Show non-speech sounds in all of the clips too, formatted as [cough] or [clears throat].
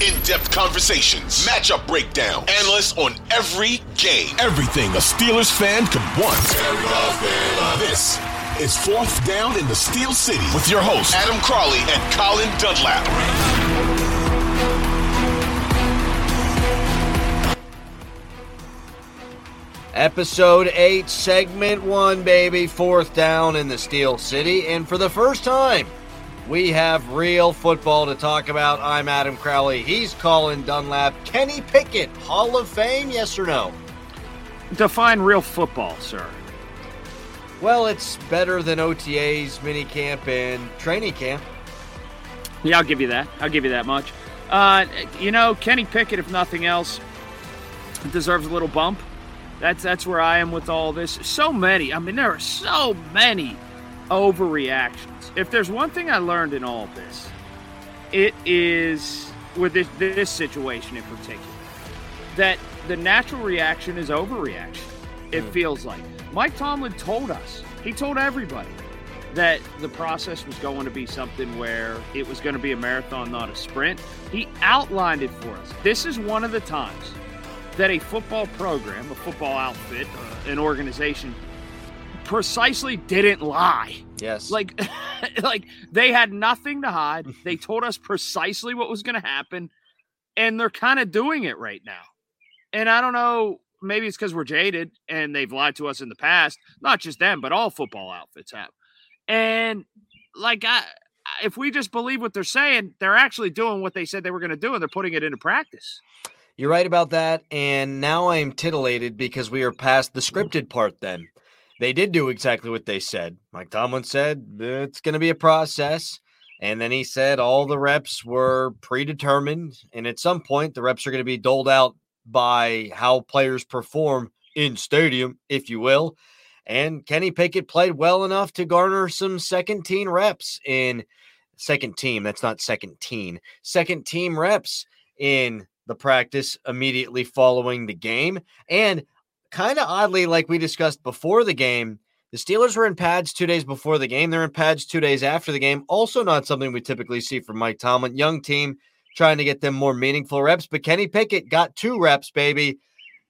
In-depth conversations, matchup breakdown, analysts on every game, everything a Steelers fan could want. This is Fourth Down in the Steel City with your hosts Adam Crowley and Colin Dunlap. Episode 8, Segment 1, baby. Fourth down in the Steel City. And for the first time, we have real football to talk about. I'm Adam Crowley. He's Colin Dunlap. Kenny Pickett, Hall of Fame, yes or no? Define real football, sir. Well, it's better than OTAs, minicamp, and training camp. Yeah, I'll give you that. I'll give you that much. Uh, you know, Kenny Pickett, if nothing else, deserves a little bump. That's that's where I am with all this. So many. I mean, there are so many overreactions. If there's one thing I learned in all this, it is with this this situation in particular that the natural reaction is overreaction. It feels like Mike Tomlin told us. He told everybody that the process was going to be something where it was going to be a marathon, not a sprint. He outlined it for us. This is one of the times that a football program, a football outfit, uh, an organization precisely didn't lie. Yes. Like [laughs] like they had nothing to hide. [laughs] They told us precisely what was going to happen and they're kind of doing it right now. And I don't know, maybe it's cuz we're jaded and they've lied to us in the past, not just them, but all football outfits have. And like I if we just believe what they're saying, they're actually doing what they said they were going to do and they're putting it into practice. You're right about that. And now I'm titillated because we are past the scripted part then. They did do exactly what they said. Mike Tomlin said it's going to be a process. And then he said all the reps were predetermined. And at some point, the reps are going to be doled out by how players perform in stadium, if you will. And Kenny Pickett played well enough to garner some second team reps in second team. That's not second team, second team reps in the practice immediately following the game. And kind of oddly, like we discussed before the game, the Steelers were in pads two days before the game. They're in pads two days after the game. Also, not something we typically see from Mike Tomlin. Young team trying to get them more meaningful reps, but Kenny Pickett got two reps, baby.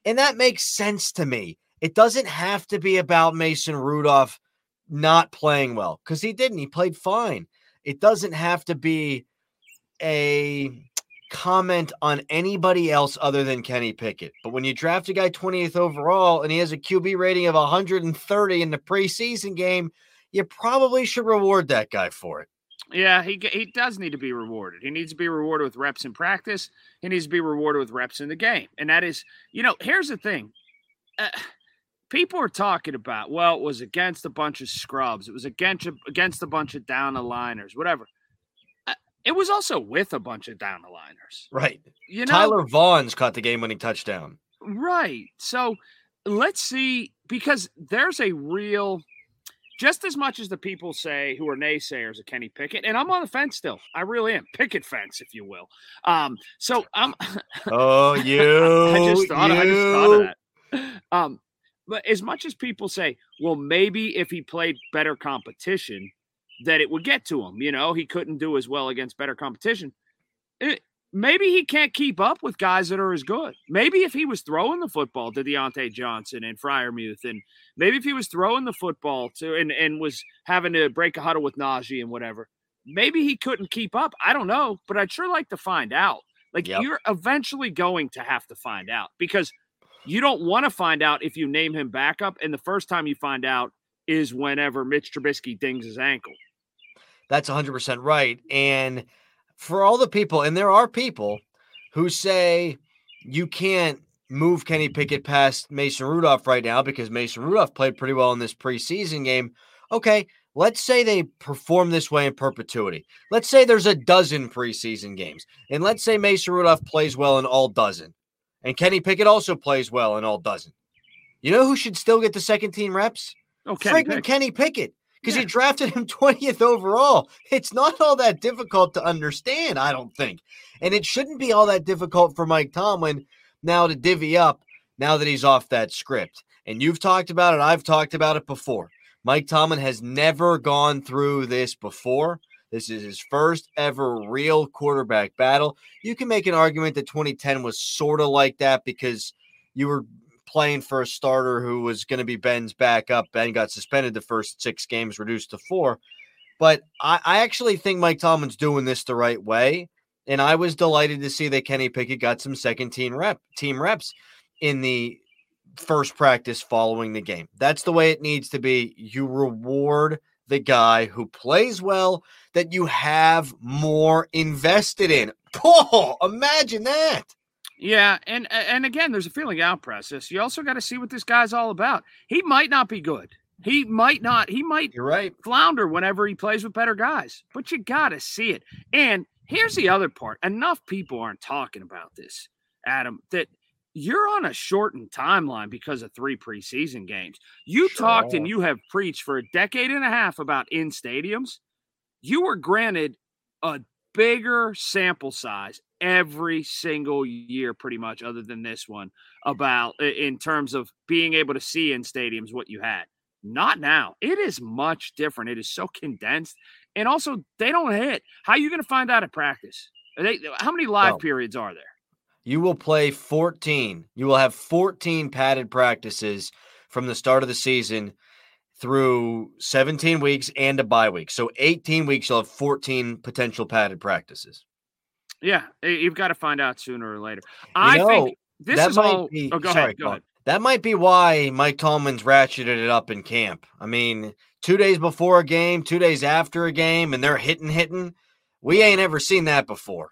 And that makes sense to me. It doesn't have to be about Mason Rudolph not playing well because he didn't. He played fine. It doesn't have to be a comment on anybody else other than Kenny Pickett. But when you draft a guy 20th overall and he has a QB rating of 130 in the preseason game, you probably should reward that guy for it. Yeah, he he does need to be rewarded. He needs to be rewarded with reps in practice. He needs to be rewarded with reps in the game. And that is, you know, here's the thing. Uh, people are talking about, well, it was against a bunch of scrubs. It was against against a bunch of down the liners, whatever. It was also with a bunch of down the liners. Right. You know, Tyler Vaughns caught the game winning touchdown. Right. So let's see, because there's a real, just as much as the people say who are naysayers of Kenny Pickett, and I'm on the fence still. I really am. Picket fence, if you will. Um, so I'm. [laughs] Oh, you. [laughs] I just thought. I just thought of that. Um, but as much as people say, well, maybe if he played better competition, that it would get to him. You know, he couldn't do as well against better competition. It, maybe he can't keep up with guys that are as good. Maybe if he was throwing the football to Diontae Johnson and Freiermuth, and maybe if he was throwing the football to and, and was having to break a huddle with Najee and whatever, maybe he couldn't keep up. I don't know, but I'd sure like to find out. Like Yep. you're eventually going to have to find out because you don't want to find out if you name him backup. And the first time you find out is whenever Mitch Trubisky dings his ankle. That's 100% right. And for all the people, and there are people who say you can't move Kenny Pickett past Mason Rudolph right now because Mason Rudolph played pretty well in this preseason game. Okay, let's say they perform this way in perpetuity. Let's say there's a dozen preseason games, and let's say Mason Rudolph plays well in all dozen, and Kenny Pickett also plays well in all dozen. You know who should still get the second team reps? Oh, Kenny Pickett. Kenny Pickett because Yeah. you drafted him [laughs] 20th overall. It's not all that difficult to understand, I don't think. And it shouldn't be all that difficult for Mike Tomlin now to divvy up now that he's off that script. And you've talked about it, I've talked about it before. Mike Tomlin has never gone through this before. This is his first ever real quarterback battle. You can make an argument that 2010 was sort of like that because you were playing for a starter who was going to be Ben's backup. Ben got suspended the first six games, reduced to four. But I, I actually think Mike Tomlin's doing this the right way. And I was delighted to see that Kenny Pickett got some second team rep team reps in the first practice following the game. That's the way it needs to be. You reward the guy who plays well that you have more invested in. Oh, imagine that. Yeah, and and again, there's a feeling out process. You also got to see what this guy's all about. He might not be good. He might not. He might You're right. flounder whenever he plays with better guys. But you got to see it. And here's the other part. Enough people aren't talking about this, Adam, that you're on a shortened timeline because of three preseason games. You talked and you have preached for a decade and a half about in stadiums. You were granted a bigger sample size every single year, pretty much, other than this one, about in terms of being able to see in stadiums what you had. Not now. It is much different. It is so condensed, and also they don't hit. How are you going to find out at practice? They, how many live Well, periods are there? You will play 14. You will have 14 padded practices from the start of the season through 17 weeks and a bye week. So 18 weeks, you'll have 14 potential padded practices. Yeah, you've got to find out sooner or later. I know, think this is all. be- oh, go sorry, ahead. Go ahead. That might be why Mike Tomlin's ratcheted it up in camp. I mean, two days before a game, two days after a game, and they're hitting, hitting. We ain't ever seen that before.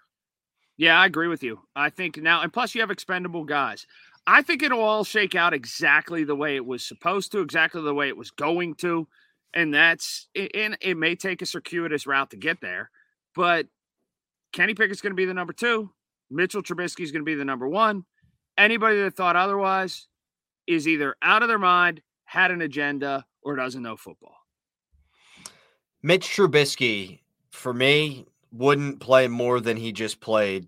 Yeah, I agree with you. I think now, and plus you have expendable guys. I think it'll all shake out exactly the way it was supposed to, exactly the way it was going to, and that's and it may take a circuitous route to get there, but Kenny Pickett's going to be the number two. Mitchell Trubisky's going to be the number one. Anybody that thought otherwise is either out of their mind, had an agenda, or doesn't know football. Mitch Trubisky, for me, wouldn't play more than he just played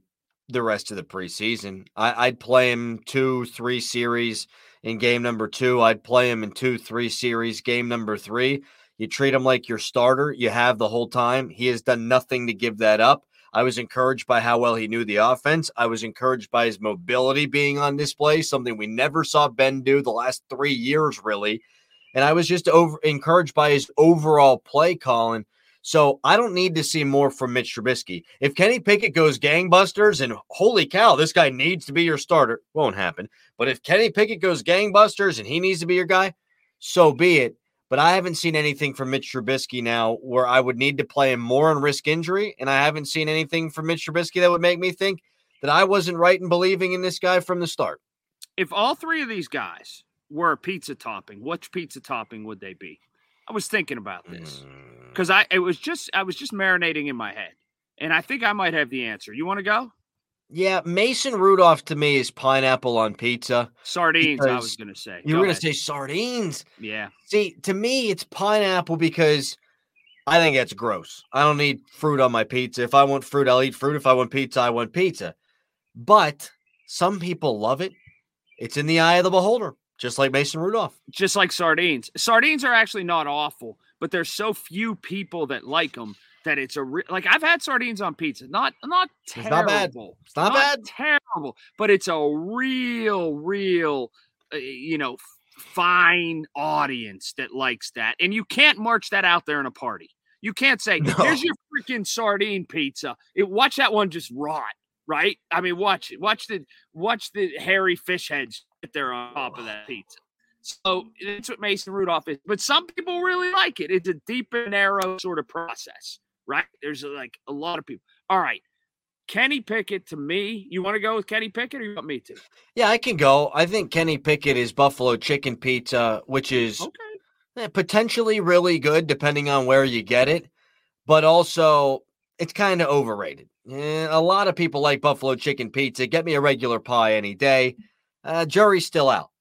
the rest of the preseason. I, I'd play him two, three series in game number two. I'd play him in two, three series game number three. You treat him like your starter, you have the whole time. He has done nothing to give that up. I was encouraged by how well he knew the offense. I was encouraged by his mobility being on display, something we never saw Ben do the last three years, really. And I was just over encouraged by his overall play, calling. So I don't need to see more from Mitch Trubisky. If Kenny Pickett goes gangbusters and holy cow, this guy needs to be your starter, won't happen. But if Kenny Pickett goes gangbusters and he needs to be your guy, so be it. But I haven't seen anything from Mitch Trubisky now where I would need to play him more and risk injury. And I haven't seen anything from Mitch Trubisky that would make me think that I wasn't right in believing in this guy from the start. If all three of these guys were a pizza topping, which pizza topping would they be? I was thinking about this. Mm. because I it was just I was just marinating in my head, and I think I might have the answer. You want to go? Yeah, Mason Rudolph to me is pineapple on pizza. Sardines. I was going to say. You Go were going to say sardines. yeah. See, to me, it's pineapple because I think that's gross. I don't need fruit on my pizza. If I want fruit, I'll eat fruit. If I want pizza, I want pizza. But some people love it. It's in the eye of the beholder, just like Mason Rudolph. Just like sardines. Sardines are actually not awful, but there's so few people that like them that it's a re- like I've had sardines on pizza. Not not It's not bad. terrible. It's not bad. terrible, but it's a real real uh, you know fine audience that likes that, and you can't march that out there in a party. You can't say, [laughs] No. "Here's your freaking sardine pizza." It, watch that one just rot, right? I mean, watch it. Watch the watch the hairy fish heads sit there on top of that pizza. So that's what Mason Rudolph is. But some people really like it. It's a deep and narrow sort of process, right? There's like a lot of people. All right. Kenny Pickett to me, you want to go with Kenny Pickett or you want me to? Yeah, I can go. I think Kenny Pickett is buffalo chicken pizza, which is Okay. eh, potentially really good depending on where you get it, but also it's kind of overrated. Eh, a lot of people like buffalo chicken pizza. Get me a regular pie any day. Uh, jury's still out.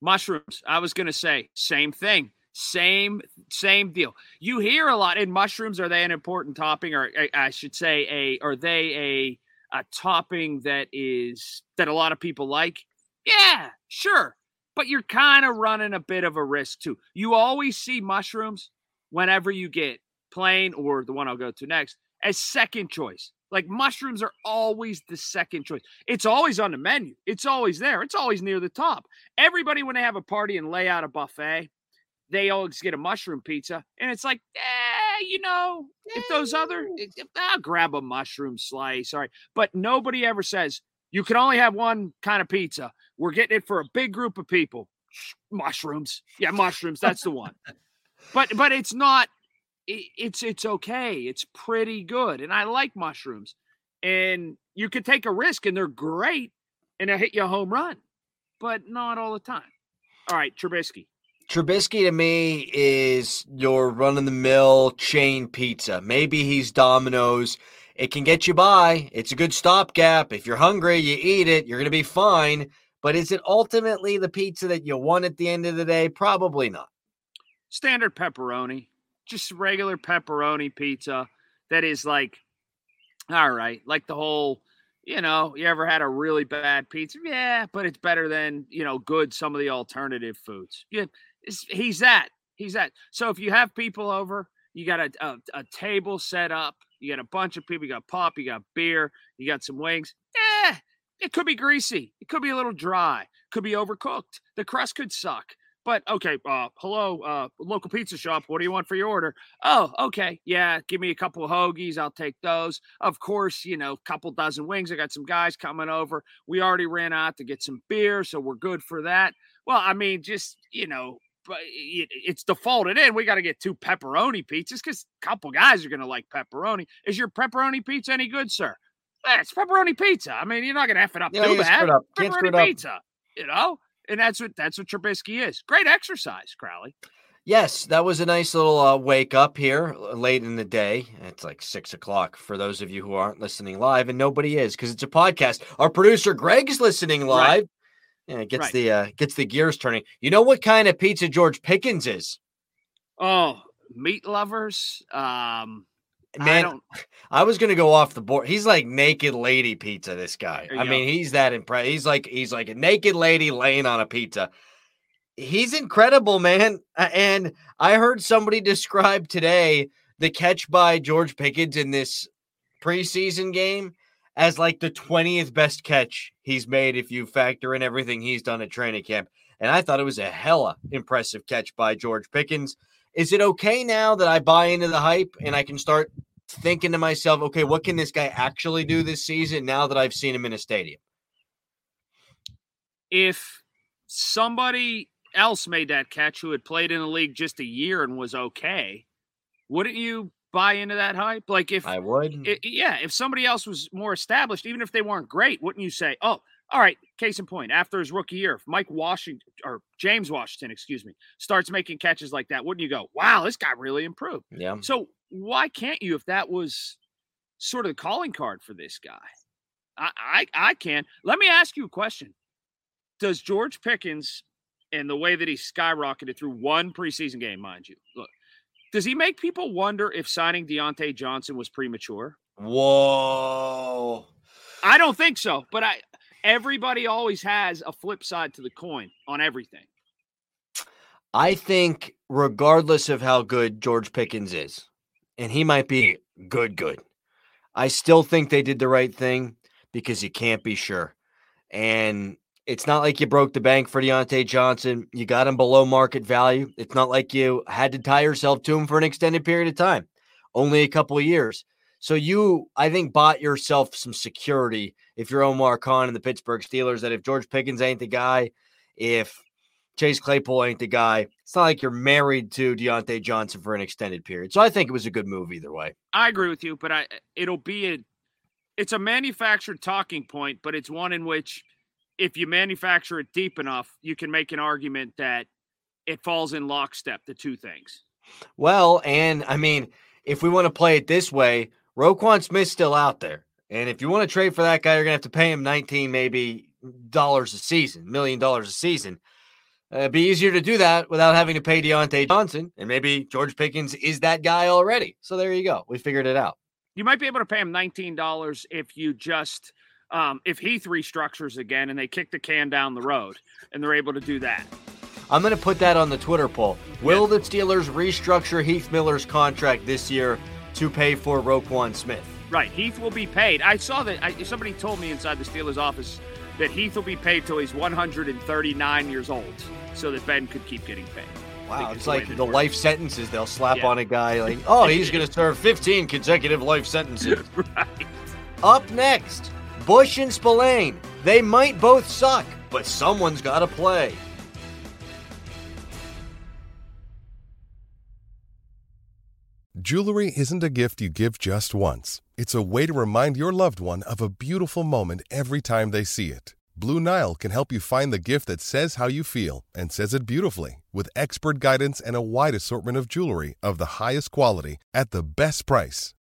Mushrooms. I was going to say same thing. Same same deal. You hear a lot in mushrooms. Are they an important topping, or I, I should say, a are they a a topping that is that a lot of people like? Yeah, sure. But you're kind of running a bit of a risk too. You always see mushrooms whenever you get plain or the one I'll go to next as second choice. Like mushrooms are always the second choice. It's always on the menu. It's always there. It's always near the top. Everybody, when they have a party and lay out a buffet, they always get a mushroom pizza. And it's like, eh, you know, if those other, if- I'll grab a mushroom slice. All right. But nobody ever says, you can only have one kind of pizza. We're getting it for a big group of people. Mushrooms. Yeah, mushrooms. That's the one. But but it's not i- it's it's okay. It's pretty good. And I like mushrooms. And you could take a risk and they're great and they'll hit you a home run, but not all the time. All right, Trubisky. Trubisky to me is your run of the mill chain pizza. Maybe he's Domino's. It can get you by. It's a good stopgap. If you're hungry, you eat it. You're going to be fine. But is it ultimately the pizza that you want at the end of the day? Probably not. Standard pepperoni, just regular pepperoni pizza that is like, all right, like the whole, you know, you ever had a really bad pizza? Yeah, but it's better than, you know, good some of the alternative foods. Yeah, he's that. He's that. So if you have people over, you got a, a, a table set up, you got a bunch of people, you got pop, you got beer, you got some wings. Yeah, it could be greasy. It could be a little dry. Could be overcooked. The crust could suck. But okay, uh, hello, uh, local pizza shop. What do you want for your order? Oh, okay, yeah, give me a couple of hoagies. I'll take those. Of course, you know, couple dozen wings. I got some guys coming over. We already ran out to get some beer, so we're good for that. Well, I mean, just you know, it, it's defaulted in. We got to get two pepperoni pizzas because a couple guys are going to like pepperoni. Is your pepperoni pizza any good, sir? Eh, it's pepperoni pizza. I mean, you're not going to F it up Yeah, too bad. up. Pepperoni up. pizza, you know? And that's what that's what Trubisky is. Great exercise, Crowley. Yes, that was a nice little uh, wake up here late in the day. It's like six o'clock for those of you who aren't listening live, and nobody is because it's a podcast. Our producer Greg's listening live. Right. Yeah, it gets Right. the uh, gets the gears turning. You know what kind of pizza George Pickens is? Oh, meat lovers. Um, I Man, don't. [laughs] I was gonna go off the board. He's like naked lady pizza. This guy. I mean, he's that impressed. He's like he's like a naked lady laying on a pizza. He's incredible, man. And I heard somebody describe today the catch by George Pickens in this preseason game as like the 20th best catch he's made if you factor in everything he's done at training camp. And I thought it was a hella impressive catch by George Pickens. Is it okay now that I buy into the hype and I can start thinking to myself, okay, what can this guy actually do this season now that I've seen him in a stadium? If somebody else made that catch who had played in the league just a year and was okay, wouldn't you buy into that hype? Like if I would. I- yeah, if somebody else was more established, even if they weren't great, wouldn't you say, "Oh, all right"? Case in point, after his rookie year, if Mike Washington or James Washington, excuse me, starts making catches like that, wouldn't you go, "Wow, this guy really improved"? yeah. So why can't you if that was sort of the calling card for this guy? I I, I can. Let me ask you a question. Does George Pickens and the way that he skyrocketed through one preseason game, mind you, look, does he make people wonder if signing Diontae Johnson was premature? Whoa. I don't think so, but I everybody always has a flip side to the coin on everything. I think, regardless of how good George Pickens is, and he might be good, good, I still think they did the right thing because you can't be sure. And It's not like you broke the bank for Diontae Johnson. You got him below market value. It's not like you had to tie yourself to him for an extended period of time, only a couple of years. So you, I think, bought yourself some security if you're Omar Khan and the Pittsburgh Steelers that if George Pickens ain't the guy, if Chase Claypool ain't the guy, it's not like you're married to Diontae Johnson for an extended period. So I think it was a good move either way. I agree with you, but I it'll be a it's a manufactured talking point, but it's one in which if you manufacture it deep enough, you can make an argument that it falls in lockstep, the two things. Well, and I mean, if we want to play it this way, Roquan Smith's still out there. And if you want to trade for that guy, you're gonna have to pay him 19 maybe dollars a season, million dollars a season. Uh, it'd be easier to do that without having to pay Diontae Johnson. And maybe George Pickens is that guy already. So there you go. We figured it out. You might be able to pay him $19 if you just um, if Heath restructures again and they kick the can down the road and they're able to do that. I'm going to put that on the Twitter poll. Will yeah. the Steelers restructure Heath Miller's contract this year to pay for Roquan Smith? Right. Heath will be paid. I saw that I, somebody told me inside the Steelers office that Heath will be paid till he's 139 years old so that Ben could keep getting paid. Wow, it's like the life sentences they'll slap yeah. on a guy like, oh, he's going [laughs] to serve 15 consecutive life sentences. [laughs] right. Up next, Bush and Spillane. They might both suck, but someone's got to play. Jewelry isn't a gift you give just once. It's a way to remind your loved one of a beautiful moment every time they see it. Blue Nile can help you find the gift that says how you feel and says it beautifully with expert guidance and a wide assortment of jewelry of the highest quality at the best price.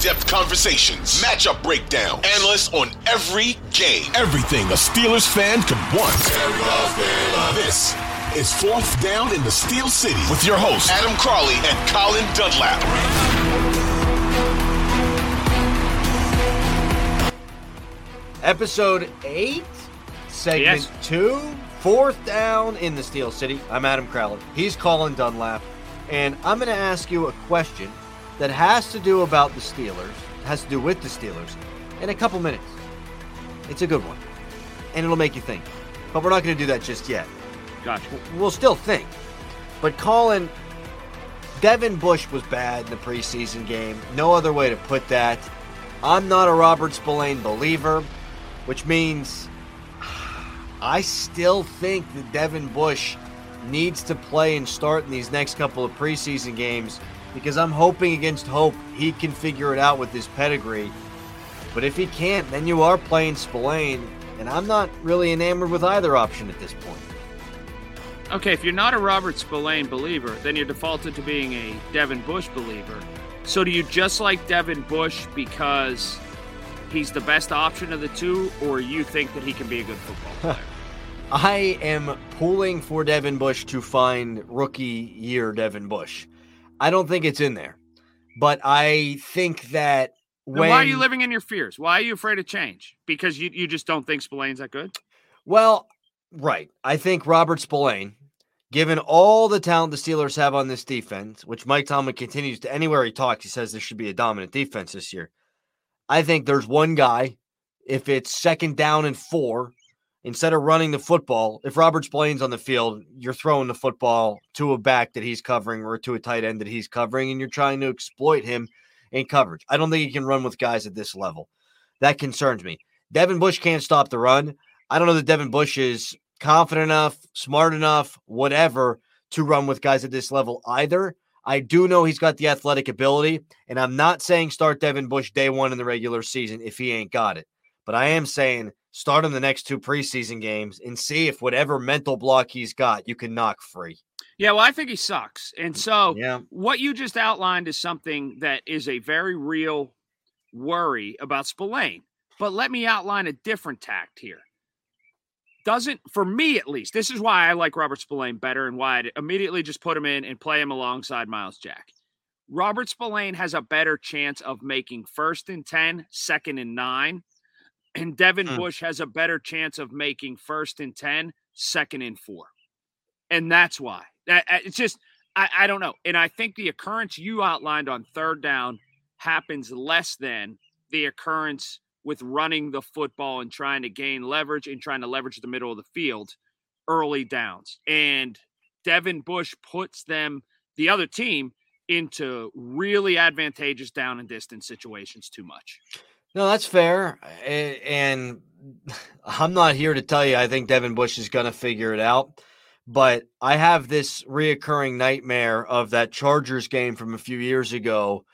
In-depth conversations, matchup breakdown, analysts on every game, everything a Steelers fan could want. This is Fourth Down in the Steel City with your hosts Adam Crowley and Colin Dunlap. Episode eight, segment yes. two, fourth down in the Steel City. I'm Adam Crowley. He's Colin Dunlap, and I'm going to ask you a question that has to do about the Steelers, has to do with the Steelers, in a couple minutes. It's a good one, and it'll make you think. But we're not going to do that just yet. Gotcha. We'll still think. But Colin, Devin Bush was bad in the preseason game. No other way to put that. I'm not a Robert Spillane believer, which means I still think that Devin Bush needs to play and start in these next couple of preseason games because I'm hoping against hope he can figure it out with his pedigree. But if he can't, then you are playing Spillane, and I'm not really enamored with either option at this point. Okay, if you're not a Robert Spillane believer, then you're defaulted to being a Devin Bush believer. So do you just like Devin Bush because he's the best option of the two, or you think that he can be a good football player? I am pulling for Devin Bush to find rookie year Devin Bush. I don't think it's in there. But I think that when. why are you living in your fears? Why are you afraid of change? Because you, you just don't think Spillane's that good? Well, right. I think Robert Spillane, given all the talent the Steelers have on this defense, which Mike Tomlin continues to anywhere he talks, he says there should be a dominant defense this year. I think there's one guy, if it's second down and four, instead of running the football, if Robert Spillane's on the field, you're throwing the football to a back that he's covering or to a tight end that he's covering, and you're trying to exploit him in coverage. I don't think he can run with guys at this level. That concerns me. Devin Bush can't stop the run. I don't know that Devin Bush is confident enough, smart enough, whatever, to run with guys at this level either. I do know he's got the athletic ability, and I'm not saying start Devin Bush day one in the regular season if he ain't got it. But I am saying start him the next two preseason games and see if whatever mental block he's got, you can knock free. Yeah, well, I think he sucks. And mm, so Yeah. what you just outlined is something that is a very real worry about Spillane. But let me outline a different tact here. Doesn't, for me at least, this is why I like Robert Spillane better and why I'd immediately just put him in and play him alongside Myles Jack. Robert Spillane has a better chance of making first and 10, second and nine. And Devin Hmm. Bush has a better chance of making first and 10, second and four. And that's why. That, uh, it's just, I, I don't know. And I think the occurrence you outlined on third down happens less than the occurrence with running the football and trying to gain leverage and trying to leverage the middle of the field early downs. And Devin Bush puts them, the other team, into really advantageous down and distance situations too much. No, that's fair. And [laughs] I'm not here to tell you I think Devin Bush is going to figure it out. But I have this reoccurring nightmare of that Chargers game from a few years ago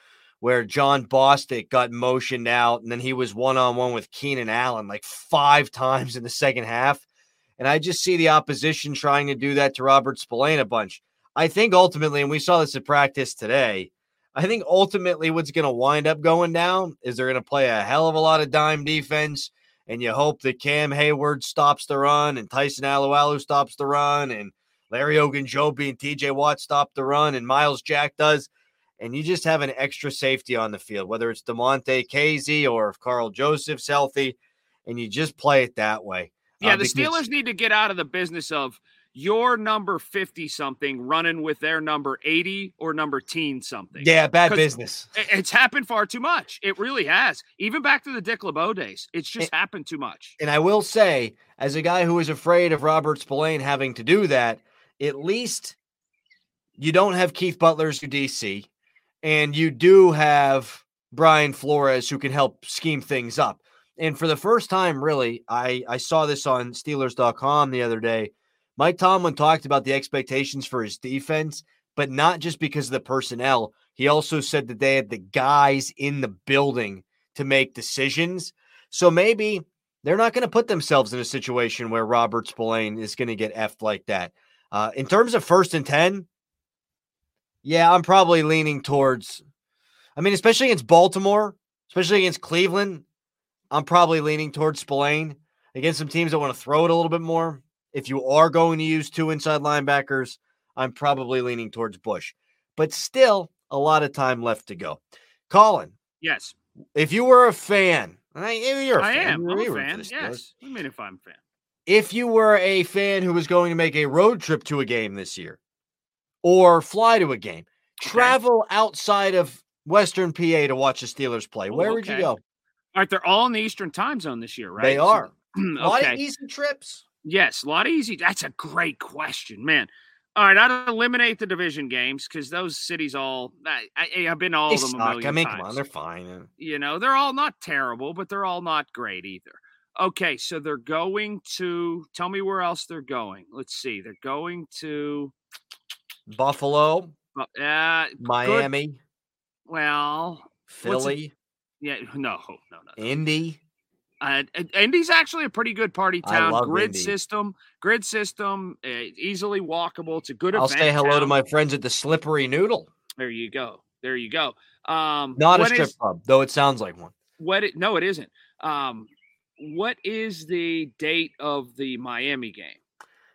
where Jon Bostic got motioned out and then he was one on one with Keenan Allen like five times in the second half. And I just see the opposition trying to do that to Robert Spillane a bunch. I think ultimately, and we saw this at practice today, I think ultimately what's going to wind up going down is they're going to play a hell of a lot of dime defense, and you hope that Cam Hayward stops the run and Tyson Alualu stops the run and Larry Ogunjobi and TJ Watt stop the run and Myles Jack does. And you just have an extra safety on the field, whether it's Damontae Kazee or if Karl Joseph's healthy, and you just play it that way. Yeah, Uh, the Steelers need to get out of the business of your number 50 something running with their number 80 or number teen something. Yeah, bad business. It's happened far too much. It really has. Even back to the Dick LeBeau days, it's just happened too much. And I will say, as a guy who is afraid of Robert Spillane having to do that, at least you don't have Keith Butler's DC, and you do have Brian Flores who can help scheme things up. And for the first time, really, I, I saw this on Steelers.com the other day. Mike Tomlin talked about the expectations for his defense, but not just because of the personnel. He also said that they had the guys in the building to make decisions. So maybe they're not going to put themselves in a situation where Robert Spillane is going to get effed like that. Uh, in terms of first and 10, yeah, I'm probably leaning towards, I mean, especially against Baltimore, especially against Cleveland, I'm probably leaning towards Spillane. Against some teams that want to throw it a little bit more, if you are going to use two inside linebackers, I'm probably leaning towards Bush. But still, a lot of time left to go. Colin, Yes, if you were a fan, I, you're a I fan. am. I'm a fan. Yes. I mean, if I'm a fan. If you were a fan who was going to make a road trip to a game this year or fly to a game, travel outside of Western PA to watch the Steelers play, Oh, where would you go? All right, they're all in the Eastern time zone this year, right? They So- are. [clears throat] A lot okay. of easy trips. Yes, a lot easy. That's a great question, man. All right, I'd eliminate the division games because those cities all. I, I, I've been all They of them suck. a million I mean, times. come on, they're fine. you know, they're all not terrible, but they're all not great either. Okay, so they're going to tell me where else they're going. Let's see. They're going to Buffalo, uh, uh, good- Miami, well, Philly, yeah, no, no, no. Indy. Uh, Indy's actually a pretty good party town. Grid Indy. system, grid system, uh, easily walkable. It's a good I'll say hello to my friends at the Slippery Noodle. There you go. There you go. Um, Not a strip is- club, though it sounds like one. what it no it isn't um what is the date of the miami game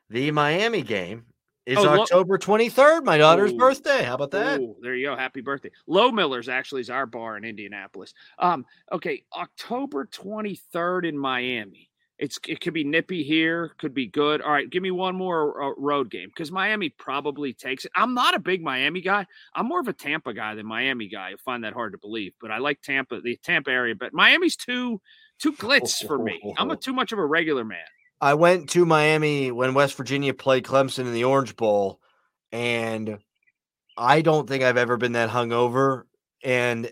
The Miami game is Oh, October 23rd, my daughter's Ooh. birthday. How about that? Ooh, there you go. Happy birthday. Low millers actually is our bar in indianapolis. Um okay october 23rd in miami. It's it could be nippy here could be good. All right give me one more uh, road game because miami probably takes it. I'm not a big miami guy. I'm more of a tampa guy than miami guy. I find that hard to believe but i like tampa the tampa area but miami's too too glitz for me. I'm a [laughs] too much of a regular man I went to Miami when West Virginia played Clemson in the Orange Bowl, and I don't think I've ever been that hungover. And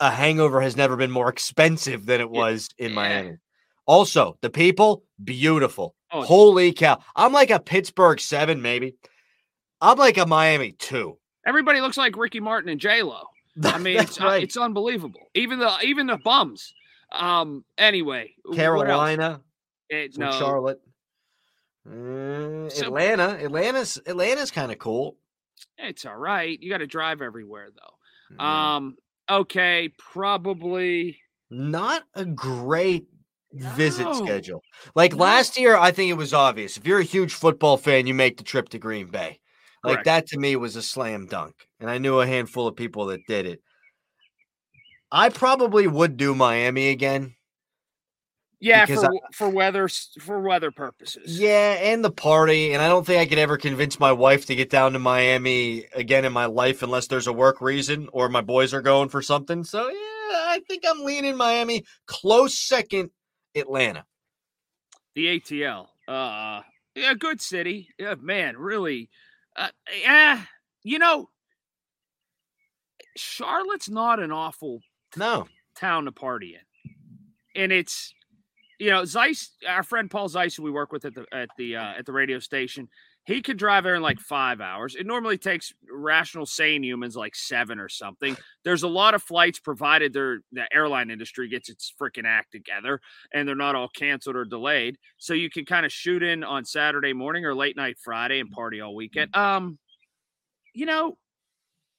a hangover has never been more expensive than it was in Yeah. Miami. Also, the people, beautiful. Oh, Holy cow. I'm like a Pittsburgh seven, maybe. I'm like a Miami two. everybody looks like ricky martin and j-lo [laughs] I mean, it's, uh, right. it's unbelievable. Even the even the bums. Um. Anyway? Carolina. It, It's no, Charlotte. Uh, So- Atlanta. Atlanta's Atlanta's kind of cool. it's all right. You got to drive everywhere though. Yeah. Um, okay, probably. Not a great visit No. schedule. Like No. last year, I think it was obvious. If you're a huge football fan, you make the trip to Green Bay. Like Correct. that to me was a slam dunk. And I knew a handful of people that did it. I probably would do Miami again. Yeah, for I- for weather for weather purposes. Yeah, and the party. And I don't think I could ever convince my wife to get down to Miami again in my life unless there's a work reason or my boys are going for something. So, yeah, I think I'm leaning Miami. Close second, Atlanta. the ATL. Uh, yeah, good city. Yeah, man, really. Uh, yeah, you know, Charlotte's not an awful No. town to party in, and it's you know Zeise, our friend Paul Zeise, who we work with at the at the uh, at the radio station. He could drive there in like five hours. It normally takes rational, sane humans like seven or something. There's a lot of flights provided they're, the airline industry gets its freaking act together and they're not all canceled or delayed. So you can kind of shoot in on Saturday morning or late night Friday and party all weekend. Um, you know,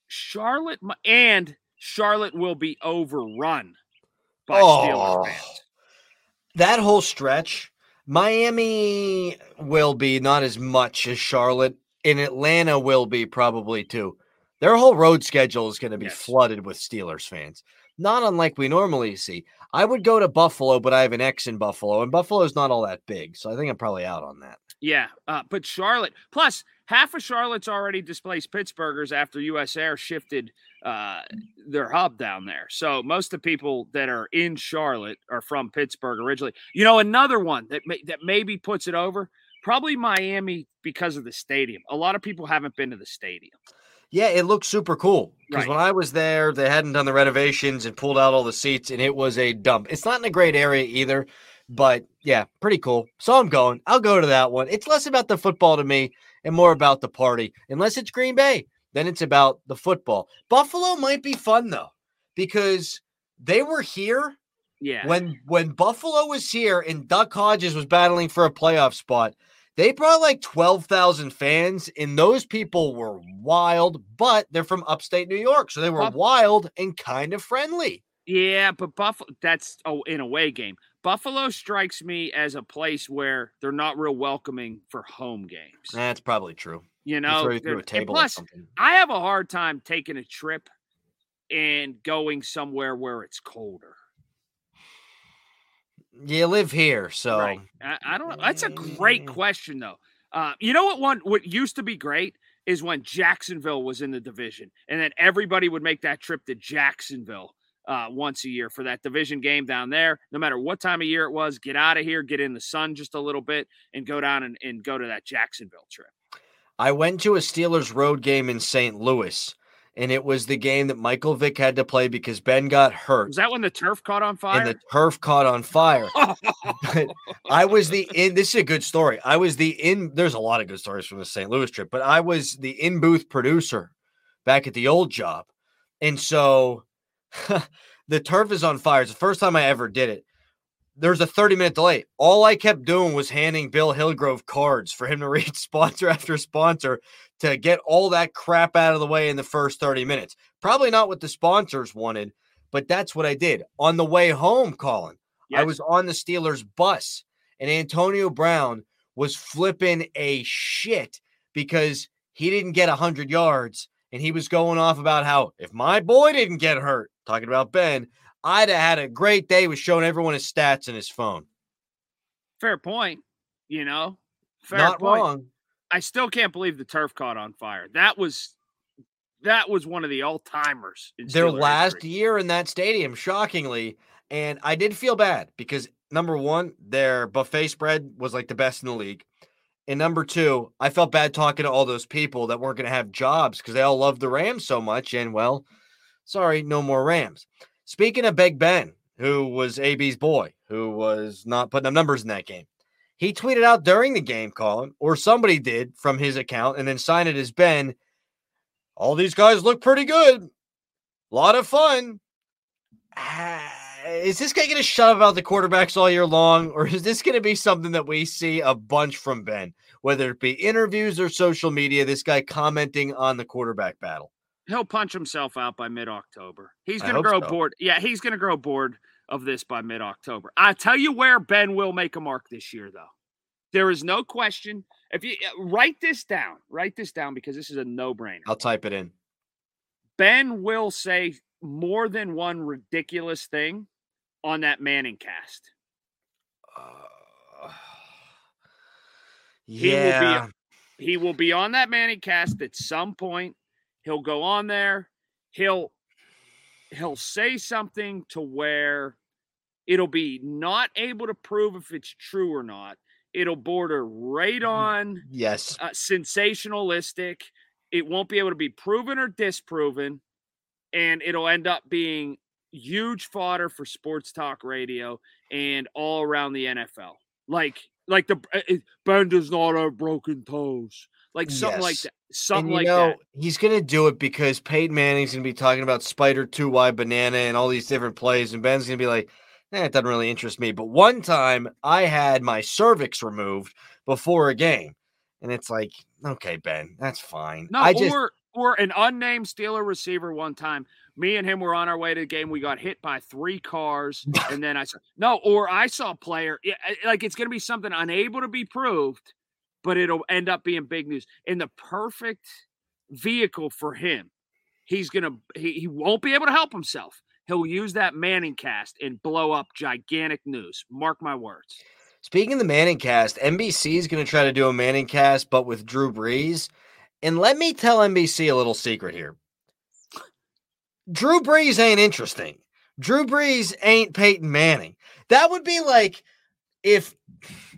Charlotte and Charlotte will be overrun by Steelers Oh. fans. That whole stretch, Miami will be not as much as Charlotte, and Atlanta will be probably too. Their whole road schedule is going to be Yes. flooded with Steelers fans, not unlike we normally see. I would go to Buffalo, but I have an ex in Buffalo, and Buffalo's not all that big, so I think I'm probably out on that. Yeah, uh, but Charlotte plus half of Charlotte's already displaced Pittsburghers after U.S. Air shifted uh, their hub down there. So most of the people that are in Charlotte are from Pittsburgh originally. You know, another one that may, that maybe puts it over probably Miami because of the stadium. A lot of people haven't been to the stadium. Yeah, it looks super cool because Right. when I was there, they hadn't done the renovations and pulled out all the seats, and it was a dump. It's not in a great area either, but yeah, pretty cool. So I'm going. I'll go to that one. It's less about the football to me and more about the party. Unless it's Green Bay, then it's about the football. Buffalo might be fun though because they were here Yeah, when when Buffalo was here and Duck Hodges was battling for a playoff spot, they brought like 12,000 fans, and those people were wild, but they're from upstate New York. So they were wild and kind of friendly. Yeah, but Buffalo that's oh in a way game. Buffalo strikes me as a place where they're not real welcoming for home games. That's probably true. You know, throw you through they're- a and table or plus, something. I have a hard time taking a trip and going somewhere where it's colder. You live here, so Right. I, I don't know. That's a great question, though. Uh, you know what? One what used to be great is when Jacksonville was in the division, and then everybody would make that trip to Jacksonville uh, once a year for that division game down there. No matter what time of year it was, get out of here, get in the sun just a little bit, and go down and, and go to that Jacksonville trip. I went to a Steelers road game in St. Louis, and it was the game that Michael Vick had to play because Ben got hurt Was that when the turf caught on fire? and the turf caught on fire. [laughs] But I was the in. This is a good story. I was the in. There's a lot of good stories from the St. Louis trip, but I was the in booth producer back at the old job, and so [laughs] the turf is on fire. It's the first time I ever did it. There's a 30 minute delay. All I kept doing was handing Bill Hillgrove cards for him to [laughs] read sponsor after sponsor to get all that crap out of the way in the first 30 minutes. Probably not what the sponsors wanted, but that's what I did. On the way home, Colin, I was on the Steelers bus and Antonio Brown was flipping a shit because he didn't get 100 yards and he was going off about how if my boy didn't get hurt, talking about Ben, I'd have had a great day with showing everyone his stats in his phone. Fair point. You know, fair Not point. wrong. I still can't believe the turf caught on fire. That was that was one of the all timers. Their last year in that stadium, shockingly. And I did feel bad because number one, their buffet spread was like the best in the league. And number two, I felt bad talking to all those people that weren't going to have jobs because they all love the Rams so much. And well, sorry, no more Rams. Speaking of Big Ben, who was AB's boy, who was not putting up numbers in that game, he tweeted out during the game, Colin, or somebody did from his account, and then signed it as Ben. All these guys look pretty good. A lot of fun. Ah, is this guy going to shut up about the quarterbacks all year long, or is this going to be something that we see a bunch from Ben, whether it be interviews or social media? This guy commenting on the quarterback battle. He'll punch himself out by mid October. He's going to grow so. bored. Yeah, he's going to grow bored of this by mid October. I tell you where Ben will make a mark this year, though. There is no question. If you uh, write this down, write this down because this is a no brainer. I'll type it in. Ben will say more than one ridiculous thing on that Manning cast. Uh, He will be- yeah, He will be on that Manning cast at some point. He'll go on there. He'll he'll say something to where it'll be not able to prove if it's true or not. It'll border right on yes. uh, sensationalistic. It won't be able to be proven or disproven, and it'll end up being huge fodder for sports talk radio and all around the NFL. Like, like the uh, uh, Ben does not have broken toes, like something like that. Something like know, that. he's going to do it because Peyton Manning's going to be talking about Spider 2 Y Banana and all these different plays. And Ben's going to be like, eh, it doesn't really interest me. But one time I had my cervix removed before a game. And it's like, okay, Ben, that's fine. No, I just, or or an unnamed Steeler receiver one time. Me and him were on our way to the game. We got hit by three cars, [laughs] and then I saw no, or I saw a player. Like it's going to be something unable to be proved, but it'll end up being big news. In the perfect vehicle for him, he's gonna he, he won't be able to help himself. He'll use that Manning cast and blow up gigantic news. Mark my words. Speaking of the Manning cast, NBC is going to try to do a Manning cast, but with Drew Brees. And let me tell NBC a little secret here. Drew Brees ain't interesting. Drew Brees ain't Peyton Manning. That would be like if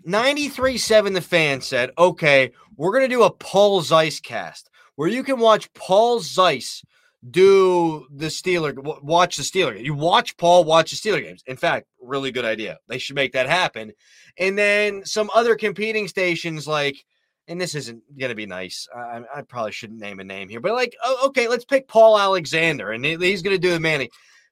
93.7 The Fan said, okay, we're going to do a Paul Zeise cast where you can watch Paul Zeise do the Steeler, watch the Steeler. game. You watch Paul watch the Steeler games. In fact, really good idea. They should make that happen. And then some other competing stations like, and this isn't going to be nice. I, I probably shouldn't name a name here, but like, oh, okay, let's pick Paul Alexander and he's going to do the Manning.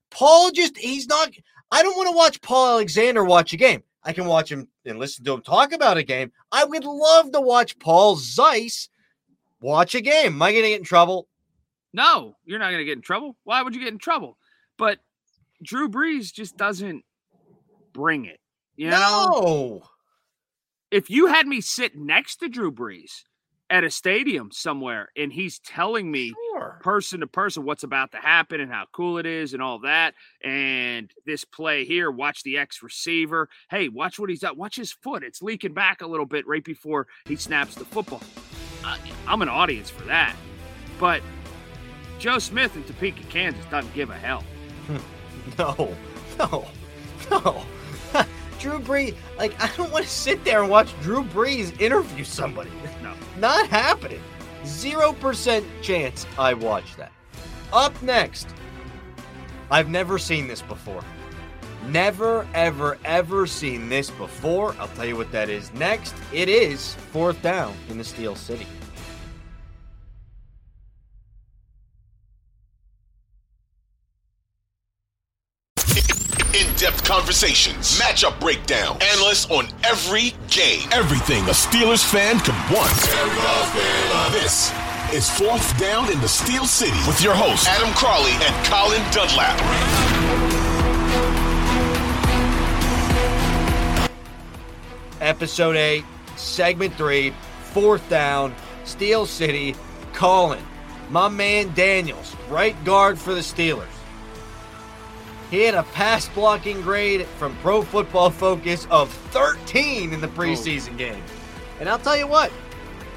Paul just, he's not, I don't want to watch Paul Alexander watch a game. I can watch him and listen to him talk about a game. I would love to watch Paul Zeise watch a game. Am I going to get in trouble? No, you're not going to get in trouble. Why would you get in trouble? But Drew Brees just doesn't bring it. You know, No. If you had me sit next to Drew Brees at a stadium somewhere and he's telling me Sure. person to person what's about to happen and how cool it is and all that, and this play here, watch the X receiver. Hey, watch what he's done. Watch his foot. It's leaking back a little bit right before he snaps the football. I, I'm an audience for that. But Joe Smith in Topeka, Kansas doesn't give a hell. [laughs] No, no, [laughs] no. Drew Brees, like, I don't want to sit there and watch Drew Brees interview somebody. No. Not happening. 0% chance I watch that. Up next, I've never seen this before. Never, ever, ever seen this before. I'll tell you what that is next. It is fourth down in the Steel City. Conversations, matchup breakdown, analysts on every game, everything a Steelers fan could want. This is Fourth Down in the Steel City with your hosts Adam Crowley and Colin Dunlap. Episode 8, Segment 3, Fourth Down, Steel City, Colin. My man Daniels, right guard for the Steelers. He had a pass blocking grade from Pro Football Focus of 13 in the preseason game. And I'll tell you what,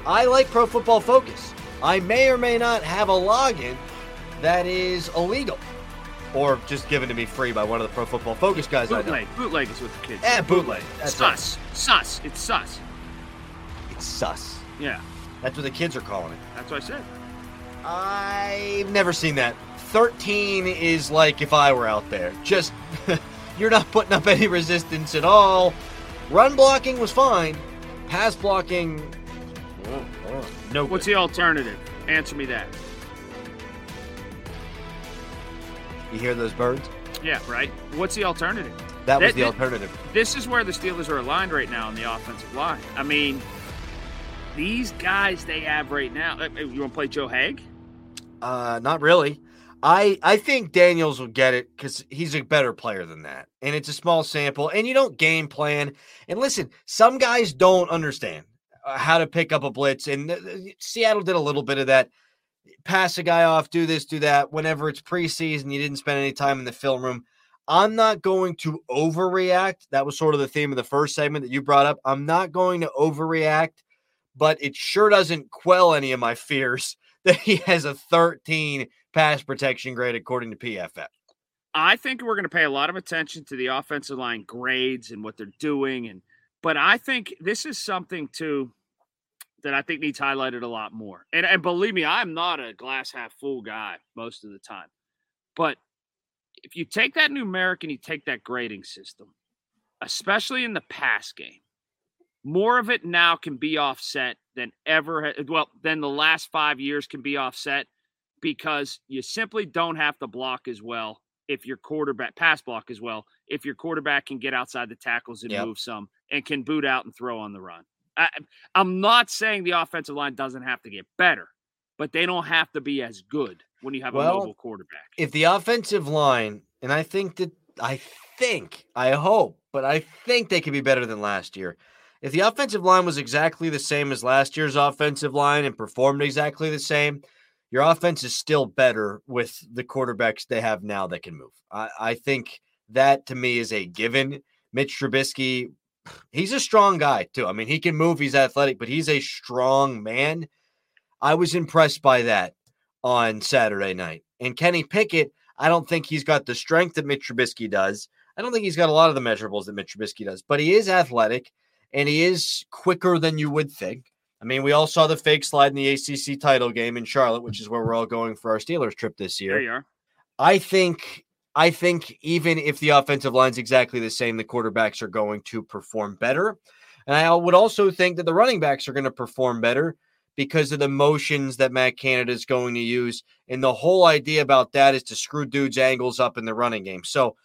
I like Pro Football Focus. I may or may not have a login that is illegal or just given to me free by one of the Pro Football Focus guys I know. Bootleg. Bootleg is what the kids say. bootleg. That's right. sus. Sus. It's sus. It's sus. Yeah, That's what the kids are calling it. that's what I said. I've never seen that. 13 is like if I were out there. Just, [laughs] you're not putting up any resistance at all. Run blocking was fine. Pass blocking, oh, oh, no What's good. the alternative? Answer me that. You hear those birds? Yeah, right. What's the alternative? That was That- the alternative. This is where the Steelers are aligned right now on the offensive line. I mean, these guys they have right now. uh, You want to play Joe Haeg? Uh, not really. I I think Daniels will get it because he's a better player than that, and it's a small sample, and you don't game plan. And listen, some guys don't understand uh, how to pick up a blitz, and Seattle did a little bit of that. Pass a guy off, do this, do that. Whenever it's preseason, you didn't spend any time in the film room. I'm not going to overreact. That was sort of the theme of the first segment that you brought up. I'm not going to overreact, but it sure doesn't quell any of my [laughs] fears that he has a 13 pass protection grade according to PFF. I think we're going to pay a lot of attention to the offensive line grades and what they're doing, and but I think this is something too that I think needs highlighted a lot more. And and believe me, I'm not a glass half full guy most of the time, but if you take that numeric and you take that grading system, especially in the pass game, more of it now can be offset than ever. Well, than the last five years can be offset because you simply don't have to block as well if your quarterback pass block as well if your quarterback can get outside the tackles and Yep. move some and can boot out and throw on the run. I, I'm not saying the offensive line doesn't have to get better, but they don't have to be as good when you have a mobile quarterback. If the offensive line, and I think that, I think, I hope, but I think they could be better than last year. If the offensive line was exactly the same as last year's offensive line and performed exactly the same, your offense is still better with the quarterbacks they have now that can move. I, I think that to me is a given. Mitch Trubisky, he's a strong guy too. I mean, he can move, he's athletic, but he's a strong man. I was impressed by that on Saturday night. And Kenny Pickett, I don't think he's got the strength that Mitch Trubisky does. I don't think he's got a lot of the measurables that Mitch Trubisky does, but he is athletic and he is quicker than you would think. I mean, we all saw the fake slide in the ACC title game in Charlotte, which is where we're all going for our Steelers trip this year. There you are. I think I think even if the offensive line's exactly the same, the quarterbacks are going to perform better. And I would also think that the running backs are going to perform better because of the motions that Matt Canada is going to use. And the whole idea about that is to screw dudes' angles up in the running game. So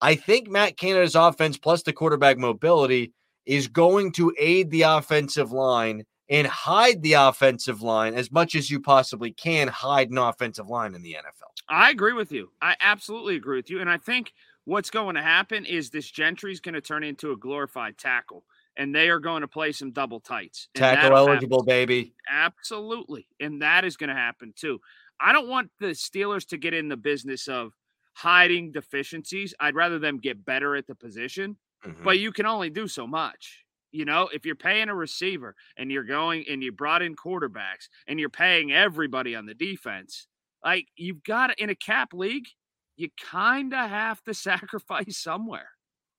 I think Matt Canada's offense plus the quarterback mobility is going to aid the offensive line and hide the offensive line as much as you possibly can hide an offensive line in the NFL. I agree with you. I absolutely agree with you. And I think what's going to happen is this Gentry's going to turn into a glorified tackle, and they are going to play some double tights. Tackle eligible, happen. baby. Absolutely. And that is going to happen too. I don't want the Steelers to get in the business of hiding deficiencies. I'd rather them get better at the position, Mhm. but you can only do so much. You know, if you're paying a receiver and you're going and you brought in quarterbacks and you're paying everybody on the defense, like you've got to, in a cap league, you kind of have to [laughs] sacrifice somewhere.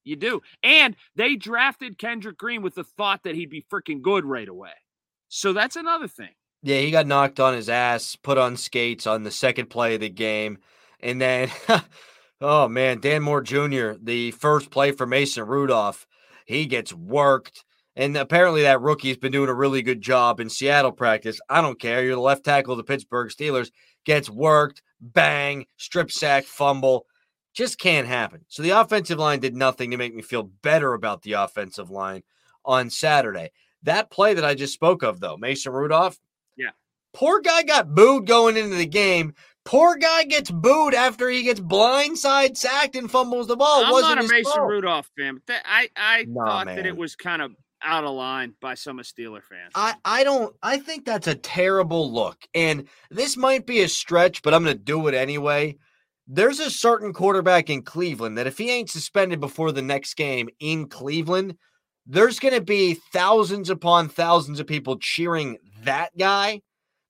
You do. And they drafted Kendrick Green with the thought that he'd be freaking good right away. So that's another thing. Yeah, he got knocked on his ass, put on skates on the second play of the game. And then, [laughs] oh man, Dan Moore Jr., the first play for Mason Rudolph, he gets worked. And apparently, that rookie's been doing a really good job in Seattle practice. I don't care. You're the left tackle of the Pittsburgh Steelers, gets worked, bang, strip sack, fumble. Just can't happen. So the offensive line did nothing to make me feel better about the offensive line on Saturday. That play that I just spoke of, though, Mason Rudolph, Yeah. Poor guy got booed going into the game. Poor guy gets booed after he gets blindside sacked and fumbles the ball. I'm wasn't not a Mason fault. Rudolph fan, but that, I I Nah, thought that it was kind of out of line by some of Steeler fans. I, I don't I think that's a terrible look. And this might be a stretch, but I'm gonna do it anyway. There's a certain quarterback in Cleveland that if he ain't suspended before the next game in Cleveland, there's gonna be thousands upon thousands of people cheering that guy.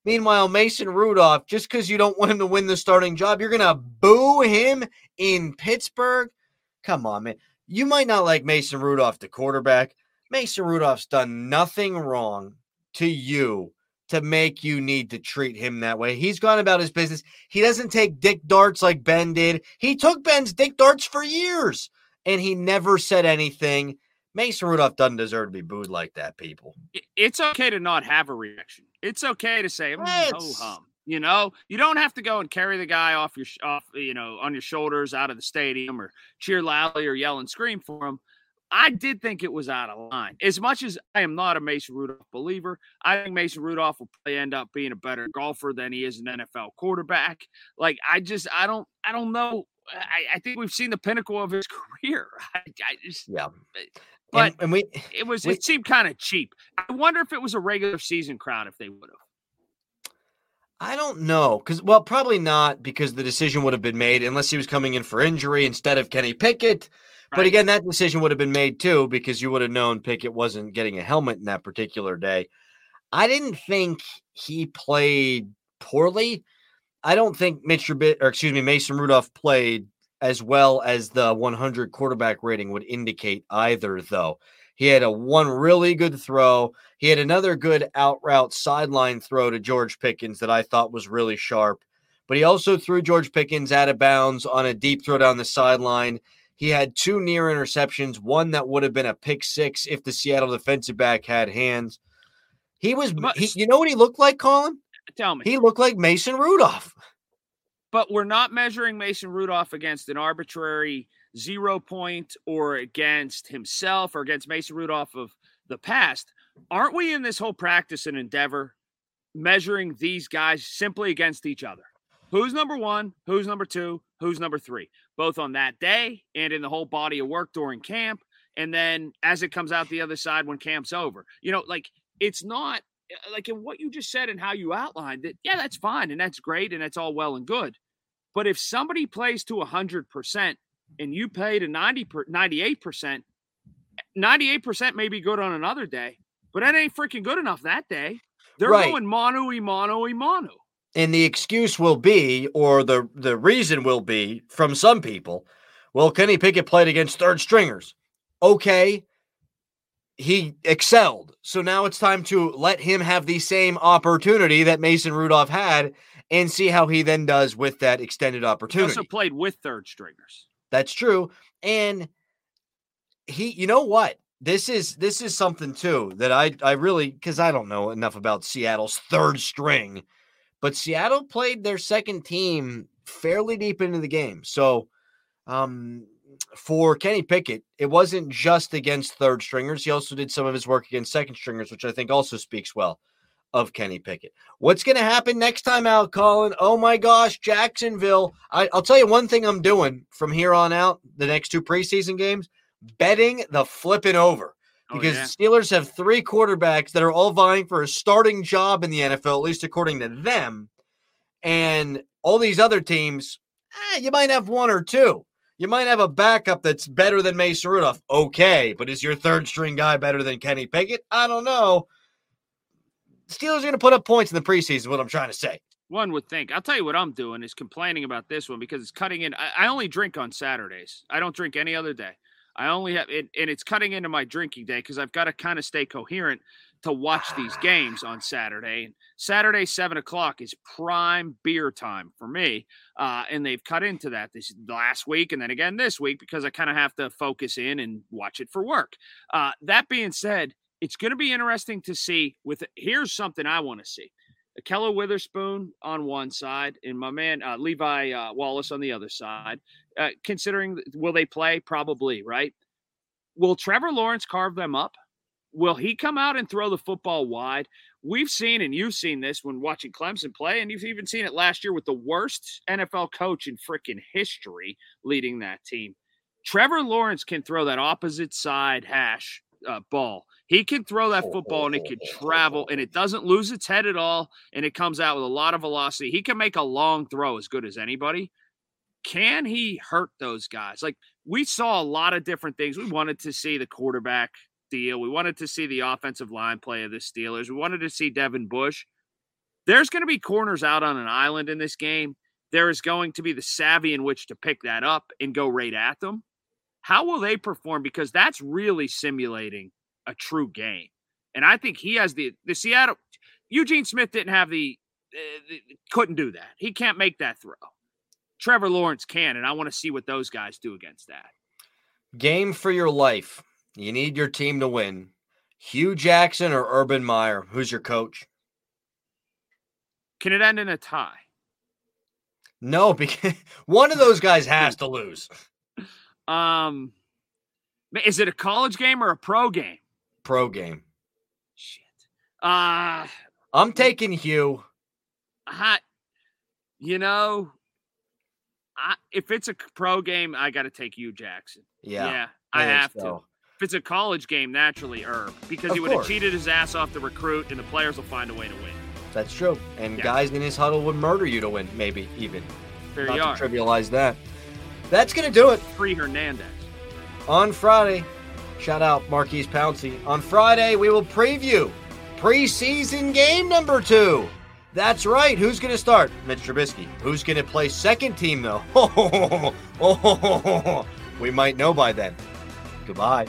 Meanwhile, Mason Rudolph, just because you don't want him to win the starting job, you're gonna boo him in Pittsburgh. Come on, man. You might not like Mason Rudolph, the quarterback. Mason Rudolph's done nothing wrong to you to make you need to treat him that way. He's gone about his business. He doesn't take dick darts like Ben did. He took Ben's dick darts for years and he never said anything. Mason Rudolph doesn't deserve to be booed like that, people. It's okay to not have a reaction. It's okay to say, mm, ho hum. You know, you don't have to go and carry the guy off your off, you know, on your shoulders out of the stadium or cheer loudly or yell and scream for him. I did think it was out of line. As much as I am not a Mason Rudolph believer, I think Mason Rudolph will probably end up being a better golfer than he is an NFL quarterback. Like I just I don't I don't know. I, I think we've seen the pinnacle of his [laughs] career. I, I just yeah. Uh, but and, and we it was we, it seemed kind of cheap. I wonder if it was a regular season crowd if they would have. I don't know because well, probably not because the decision would have been made unless he was coming in for injury instead of Kenny Pickett. Right. But again, that decision would have been made too because you would have known Pickett wasn't getting a helmet in that particular day. I didn't think he played poorly. I don't think Mitch or excuse me Mason Rudolph played as well as the 100 quarterback rating would indicate either though. He had a one really good throw. He had another good out route sideline throw to George Pickens that I thought was really sharp. But he also threw George Pickens out of bounds on a deep throw down the sideline. He had two near interceptions, one that would have been a pick six if the Seattle defensive back had hands. He was, he, you know what he looked like, Colin? Tell me. He looked like Mason Rudolph. But we're not measuring Mason Rudolph against an arbitrary zero point or against himself or against Mason Rudolph of the past. Aren't we in this whole practice and endeavor measuring these guys simply against each other? Who's number one? Who's number two? Who's number three? Both on that day and in the whole body of work during camp. And then as it comes out the other side when camp's over. You know, like it's not uh, like in what you just said and how you outlined it. Yeah, that's fine. And that's great. And that's all well and good. But if somebody plays to 100% and you pay to 90 per, 98%, 98% may be good on another day, but that ain't freaking good enough that day. They're right. going mano y mano. And the excuse will be, or the, the reason will be from some people, well, Kenny Pickett played against third stringers. Okay. He excelled. So now it's time to let him have the same opportunity that Mason Rudolph had and see how he then does with that extended opportunity. He also played with third stringers. That's true. And he, you know what? This is this is something too that I I really because I don't know enough about Seattle's third string, but Seattle played their second team fairly deep into the game. So um for Kenny Pickett, it wasn't just against third stringers. He also did some of his work against second stringers, which I think also speaks well of Kenny Pickett. What's going to happen next time out, Colin? Oh my gosh, Jacksonville. I, will tell you one thing I'm doing from here on out, the next two preseason games, betting the flipping over. Oh, because oh, yeah. Steelers have three quarterbacks that are all vying for a starting job in the NFL, at least according to them. And all these other teams, eh, you might have one or two. You might have a backup that's better than Mason Rudolph. Okay, but is your third string guy better than Kenny Pickett? I don't know. Steelers are going to put up points in the preseason. What I'm trying to say. One would think. I'll tell you what I'm doing is complaining about this one because it's cutting in. I, I only drink on Saturdays. I don't drink any other day. I only have it, and it's cutting into my drinking day because I've got to kind of stay coherent to watch these games on Saturday. And Saturday, seven o'clock is prime beer time for me. Uh, and they've cut into that this last week and then again this week because I kind of have to focus in and watch it for work. Uh, that being said, it's going to be interesting to see. With here's something I want to see: Ahkello Witherspoon on one side and my man uh, Levi uh, Wallace on the other side. Uh, considering will they play? Probably, right? Will Trevor Lawrence carve them up? Will he come out and throw the football wide? We've seen, and you've seen this when watching Clemson play, and you've even seen it last year with the worst NFL coach in freaking history leading that team. Trevor Lawrence can throw that opposite side hash uh, ball he can throw that football and it can travel and it doesn't lose its head at all and it comes out with a lot of velocity. He can make a long throw as good as anybody. Can he hurt those guys? Like we saw a lot of different things. We wanted to see the quarterback deal. We wanted to see the offensive line play of the Steelers. We wanted to see Devin Bush. There's going to be corners out on an island in this game. There is going to be the savvy in which to pick that up and go right at them. How will they perform? Because that's really simulating a true game. And I think he has the the Seattle Eugene Smith didn't have the, uh, the couldn't do that. He can't make that throw. Trevor Lawrence can, and I want to see what those guys do against that. Game for your life. You need your team to win. Hue Jackson or Urban Meyer? Who's your coach? Can it end in a tie? No, [laughs] because one of those guys has to lose. Um, is it a college game or a pro game? Pro game. Shit. Uh I'm taking Hue. I, you know, I, if it's a pro game, I got to take Hue Jackson. Yeah, yeah, I, have so. to. If it's a college game, naturally Herb, because Of he would have cheated his ass off the recruit, and the players will find a way to win. That's true. And Yeah. guys in his huddle would murder you to win, maybe even. There Not you are. trivialize that. That's gonna do it Free Hernandez. on Friday. Shout out Maurkice Pouncey. On Friday, we will preview preseason game number two. That's right. Who's going to start? Mitch Trubisky. Who's going to play second team, though? [laughs] we might know by then. Goodbye.